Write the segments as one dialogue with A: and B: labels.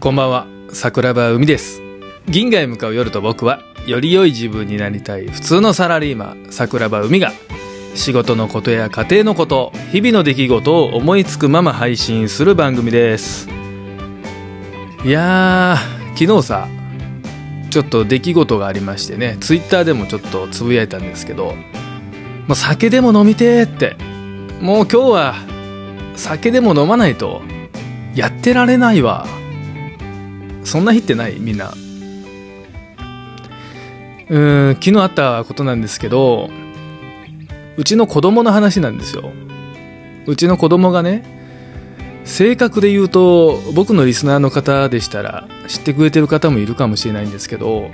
A: こんばんは。桜庭海です。銀河へ向かう夜と僕はより良い自分になりたい普通のサラリーマン桜庭海が仕事のことや家庭のこと日々の出来事を思いつくまま配信する番組です。いやー昨日さちょっと出来事がありましてねツイッターでもちょっとつぶやいたんですけどもう酒でも飲みてーってもう今日は酒でも飲まないとやってられないわ。そんな日ってない？みんな。うん昨日あったことなんですけどうちの子供の話なんですよ。うちの子供がね性格で言うと僕のリスナーの方でしたら知ってくれてる方もいるかもしれないんですけど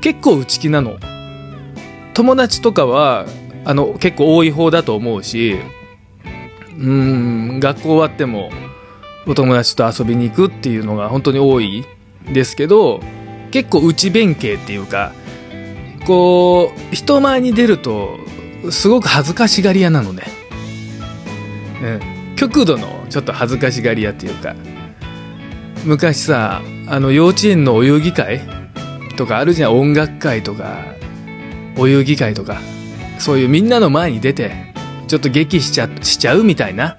A: 結構内気なの。友達とかはあの結構多い方だと思うしうん学校終わってもお友達と遊びに行くっていうのが本当に多いですけど結構内弁慶っていうかこう人前に出るとすごく恥ずかしがり屋なのね、うん、極度のちょっと恥ずかしがり屋っていうか。昔さあの幼稚園のお遊戯会とかあるじゃん。音楽会とかお遊戯会とか。そういうみんなの前に出てちょっと劇しちゃしちゃうみたいな。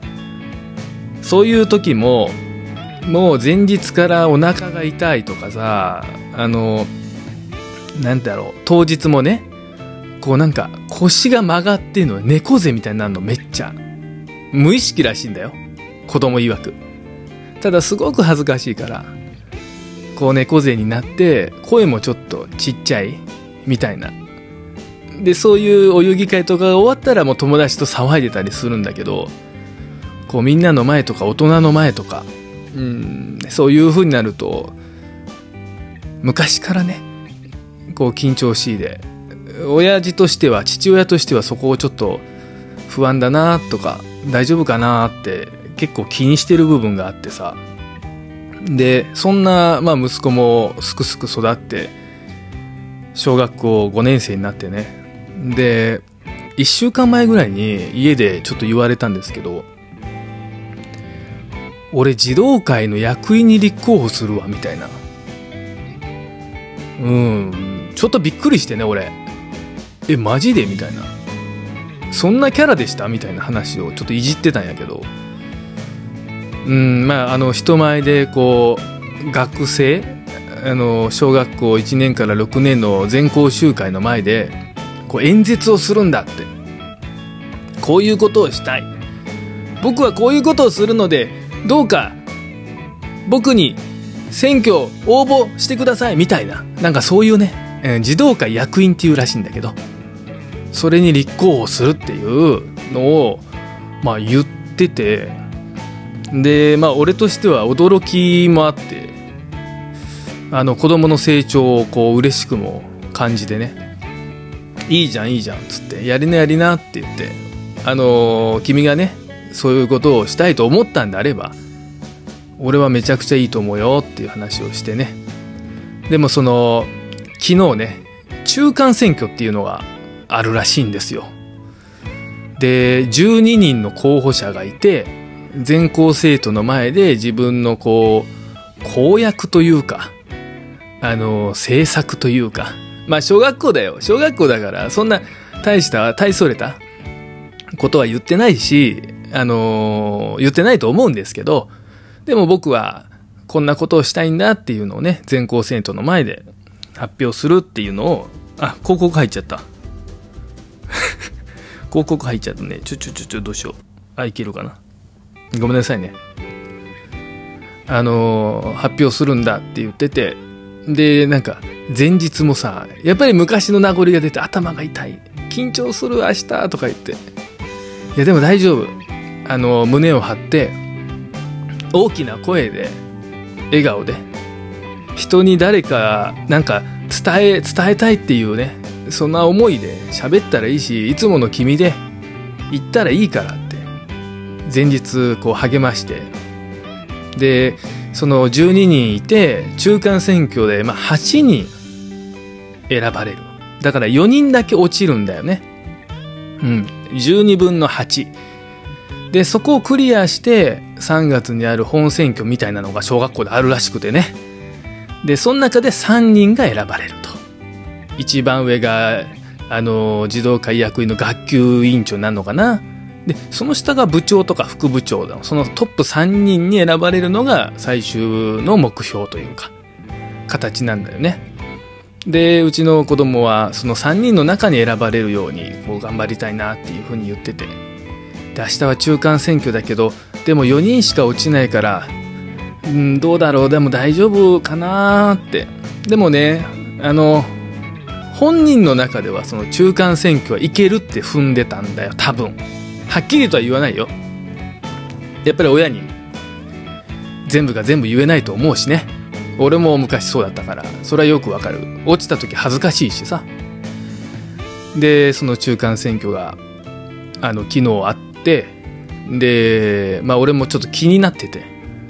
A: そういう時ももう前日からお腹が痛いとかさあのなんだろう当日もねこうなんか腰が曲がってんの猫背みたいになるのめっちゃ。無意識らしいんだよ。子供曰く。ただすごく恥ずかしいからこう猫背になって声もちょっとちっちゃいみたいな。でそういうお遊戯会とかが終わったらもう友達と騒いでたりするんだけどこうみんなの前とか大人の前とかうんそういう風になると昔からねこう緊張しいで親父としては父親としてはそこをちょっと不安だなとか大丈夫かなって結構気にしてる部分があってさ。でそんな、まあ、息子もすくすく育って小学校5年生になってね。で1週間前ぐらいに家でちょっと言われたんですけど俺児童会の役員に立候補するわみたいな。うん。ちょっとびっくりしてね俺。えマジで？みたいな。そんなキャラでした？みたいな話をちょっといじってたんやけど。うんまああの人前でこう学生？あの小学校1年から6年の全校集会の前でこう演説をするんだって。こういうことをしたい。僕はこういうことをするのでどうか僕に選挙応募してくださいみたいな。なんかそういうね、えー、児童会役員っていうらしいんだけどそれに立候補するっていうのをまあ言っててでまあ俺としては驚きもあってあの子供の成長をこう嬉しくも感じてねいいじゃんいいじゃんっつってやりなやりなって言ってあのー、君がねそういうことをしたいと思ったんであれば俺はめちゃくちゃいいと思うよっていう話をしてね。でもその昨日ね中間選挙っていうのがあるらしいんですよ。で12人の候補者がいて全校生徒の前で自分のこう公約というかあの政策というかまあ小学校だよ。小学校だからそんな大した大それたことは言ってないしあの言ってないと思うんですけどでも僕はこんなことをしたいんだっていうのをね全校生徒の前で発表するっていうのをあ広告入っちゃった。広告入っちゃったね。ちょちょちょちょどうしよう。あいけるかな。ごめんなさいね。あの発表するんだって言っててでなんか前日もさやっぱり昔の名残が出て頭が痛い緊張する明日とか言っていやでも大丈夫。あの胸を張って大きな声で笑顔で人に誰かなんか伝え伝えたいっていうねそんな思いで喋ったらいいしいつもの君で言ったらいいからって前日こう励ましてでその12人いて中間選挙でまあ8人選ばれる。だから4人だけ落ちるんだよね。うん。12分の8でそこをクリアして3月にある本選挙みたいなのが小学校であるらしくてね。でその中で3人が選ばれると。一番上があの児童会役員の学級委員長になるのかな。でその下が部長とか副部長だ。そのトップ3人に選ばれるのが最終の目標というか形なんだよね。でうちの子供はその3人の中に選ばれるようにこう頑張りたいなっていうふうに言ってて。で明日は中間選挙だけどでも4人しか落ちないからうんどうだろうでも大丈夫かなって。でもねあの本人の中ではその中間選挙はいけるって踏んでたんだよ多分。はっきりとは言わないよ。やっぱり親に全部が全部言えないと思うしね。俺も昔そうだったからそれはよくわかる。落ちた時恥ずかしいしさ。でその中間選挙があの昨日あってでまあ俺もちょっと気になってて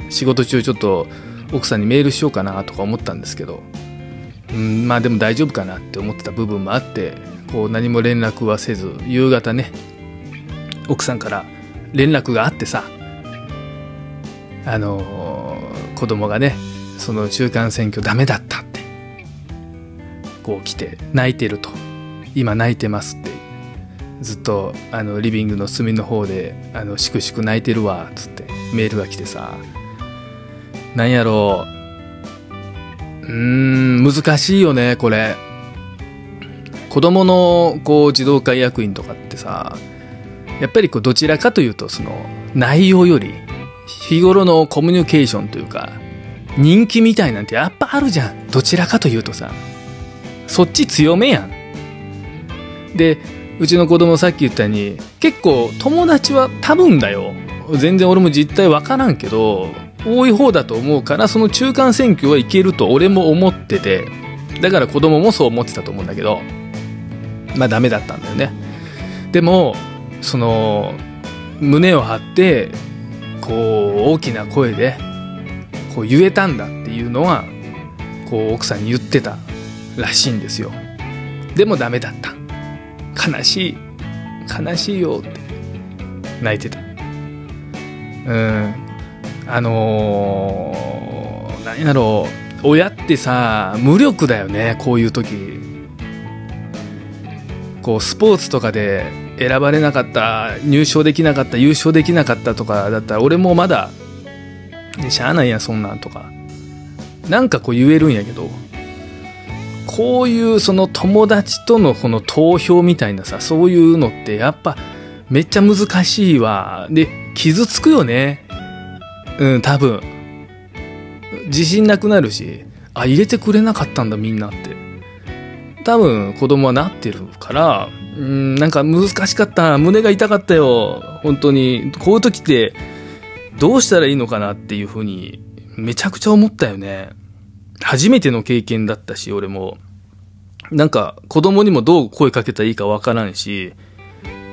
A: 仕事中ちょっと奥さんにメールしようかなとか思ったんですけどうんまあでも大丈夫かなって思ってた部分もあってこう何も連絡はせず夕方ね奥さんから連絡があってさあのー、子供がねその中間選挙ダメだったってこう来て泣いてると。今泣いてますってずっとあのリビングの隅の方であのしくしく泣いてるわっつってメールが来てさ。なんやろう。うーん難しいよねこれ。子供のこう児童会役員とかってさやっぱりこうどちらかというとその内容より日頃のコミュニケーションというか人気みたいなんてやっぱあるじゃん。どちらかというとさそっち強めやん。でうちの子供さっき言ったように結構友達は多分だよ。全然俺も実態分からんけど多い方だと思うからその中間選挙はいけると俺も思っててだから子供もそう思ってたと思うんだけどまあダメだったんだよね。でもその胸を張ってこう大きな声でこう言えたんだっていうのはこう奥さんに言ってたらしいんですよ。でもダメだった。悲しい悲しいよって泣いてた。うん。あのー、何やろう。親ってさ無力だよねこういう時。こうスポーツとかで選ばれなかった入賞できなかった優勝できなかったとかだったら俺もまだしゃあないやそんなんとか。なんかこう言えるんやけど。こういうその友達とのこの投票みたいなさそういうのってやっぱめっちゃ難しいわ。で傷つくよね。うん多分。自信なくなるしあ入れてくれなかったんだみんなって。多分子供はなってるからうんなんか難しかった。胸が痛かったよ。本当に。こういう時ってどうしたらいいのかなっていうふうにめちゃくちゃ思ったよね。初めての経験だったし俺も。なんか子供にもどう声かけたらいいかわからんし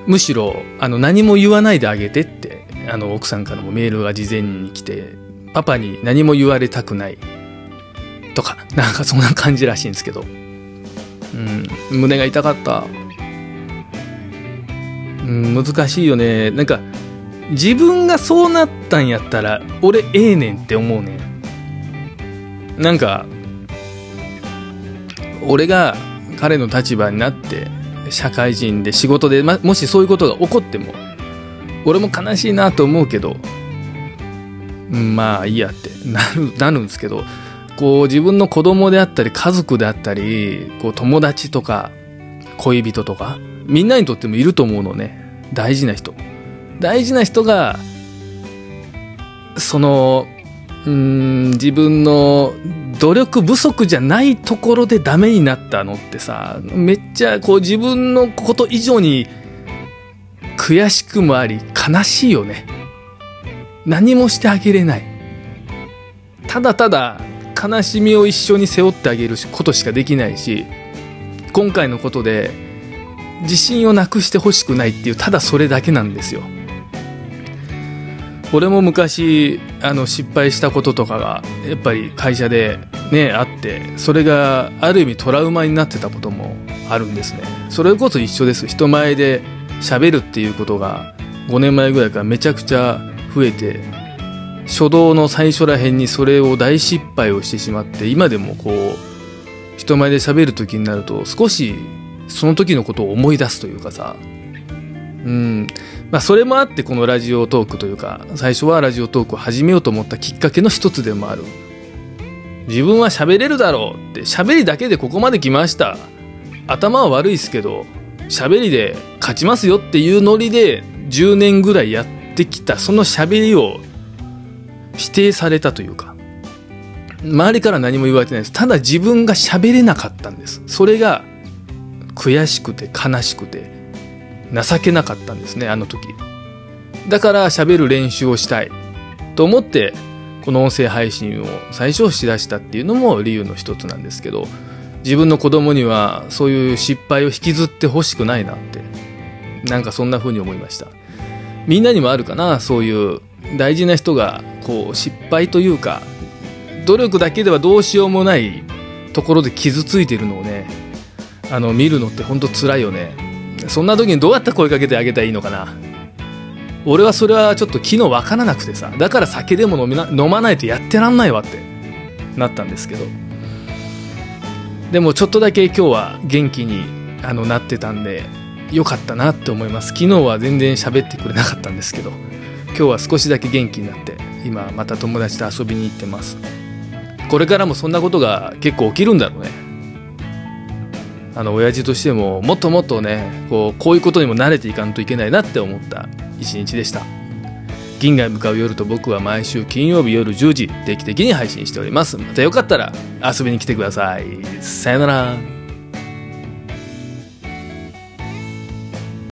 A: むしろあの何も言わないであげてってあの奥さんからもメールが事前に来てパパに何も言われたくない。とかなんかそんな感じらしいんですけど、うん、胸が痛かった。うん、難しいよね。なんか自分がそうなったんやったら俺ええねんって思うねん。なんか俺が彼の立場になって社会人で仕事で、ま、もしそういうことが起こっても俺も悲しいなと思うけど、まあいいやってなるなるんですけどこう自分の子供であったり家族であったりこう友達とか恋人とかみんなにとってもいると思うのね。大事な人。大事な人がそのうん自分の努力不足じゃないところでダメになったのってさめっちゃこう自分のこと以上に悔しくもあり悲しいよね。何もしてあげれない。ただただ悲しみを一緒に背負ってあげることしかできないし今回のことで自信をなくしてほしくないっていうただそれだけなんですよ。俺も昔あの失敗したこととかがやっぱり会社でねあってそれがある意味トラウマになってたこともあるんですね。それこそ一緒です。人前で喋るっていうことが5年前ぐらいからめちゃくちゃ増えて初動の最初らへんにそれを大失敗をしてしまって今でもこう人前で喋る時になると少しその時のことを思い出すというかさ。うん。まあそれもあってこのラジオトークというか最初はラジオトークを始めようと思ったきっかけの一つでもある。自分は喋れるだろうって喋りだけでここまで来ました。頭は悪いですけど喋りで勝ちますよっていうノリで10年ぐらいやってきた。その喋りを否定されたというか。周りから何も言われてないです。ただ自分が喋れなかったんです。それが悔しくて悲しくて。情けなかったんですねあの時。だから喋る練習をしたい。と思ってこの音声配信を最初しだしたっていうのも理由の一つなんですけど自分の子供にはそういう失敗を引きずってほしくないなってなんかそんな風に思いました。みんなにもあるかなそういう大事な人がこう失敗というか努力だけではどうしようもないところで傷ついてるのをねあの見るのってほんと辛いよね。そんな時にどうやって声かけてあげたらいいのかな？俺はそれはちょっと昨日分からなくてさだから酒でも飲みな飲まないとやってらんないわってなったんですけど。でもちょっとだけ今日は元気にあのなってたんで良かったなって思います。昨日は全然喋ってくれなかったんですけど今日は少しだけ元気になって今また友達と遊びに行ってます。これからもそんなことが結構起きるんだろうね。あの親父としてももっともっとねこうこういうことにも慣れていかんといけないなって思った一日でした。銀河へ向かう夜と僕は毎週金曜日夜10時定期的に配信しております。またよかったら遊びに来てください。さよなら。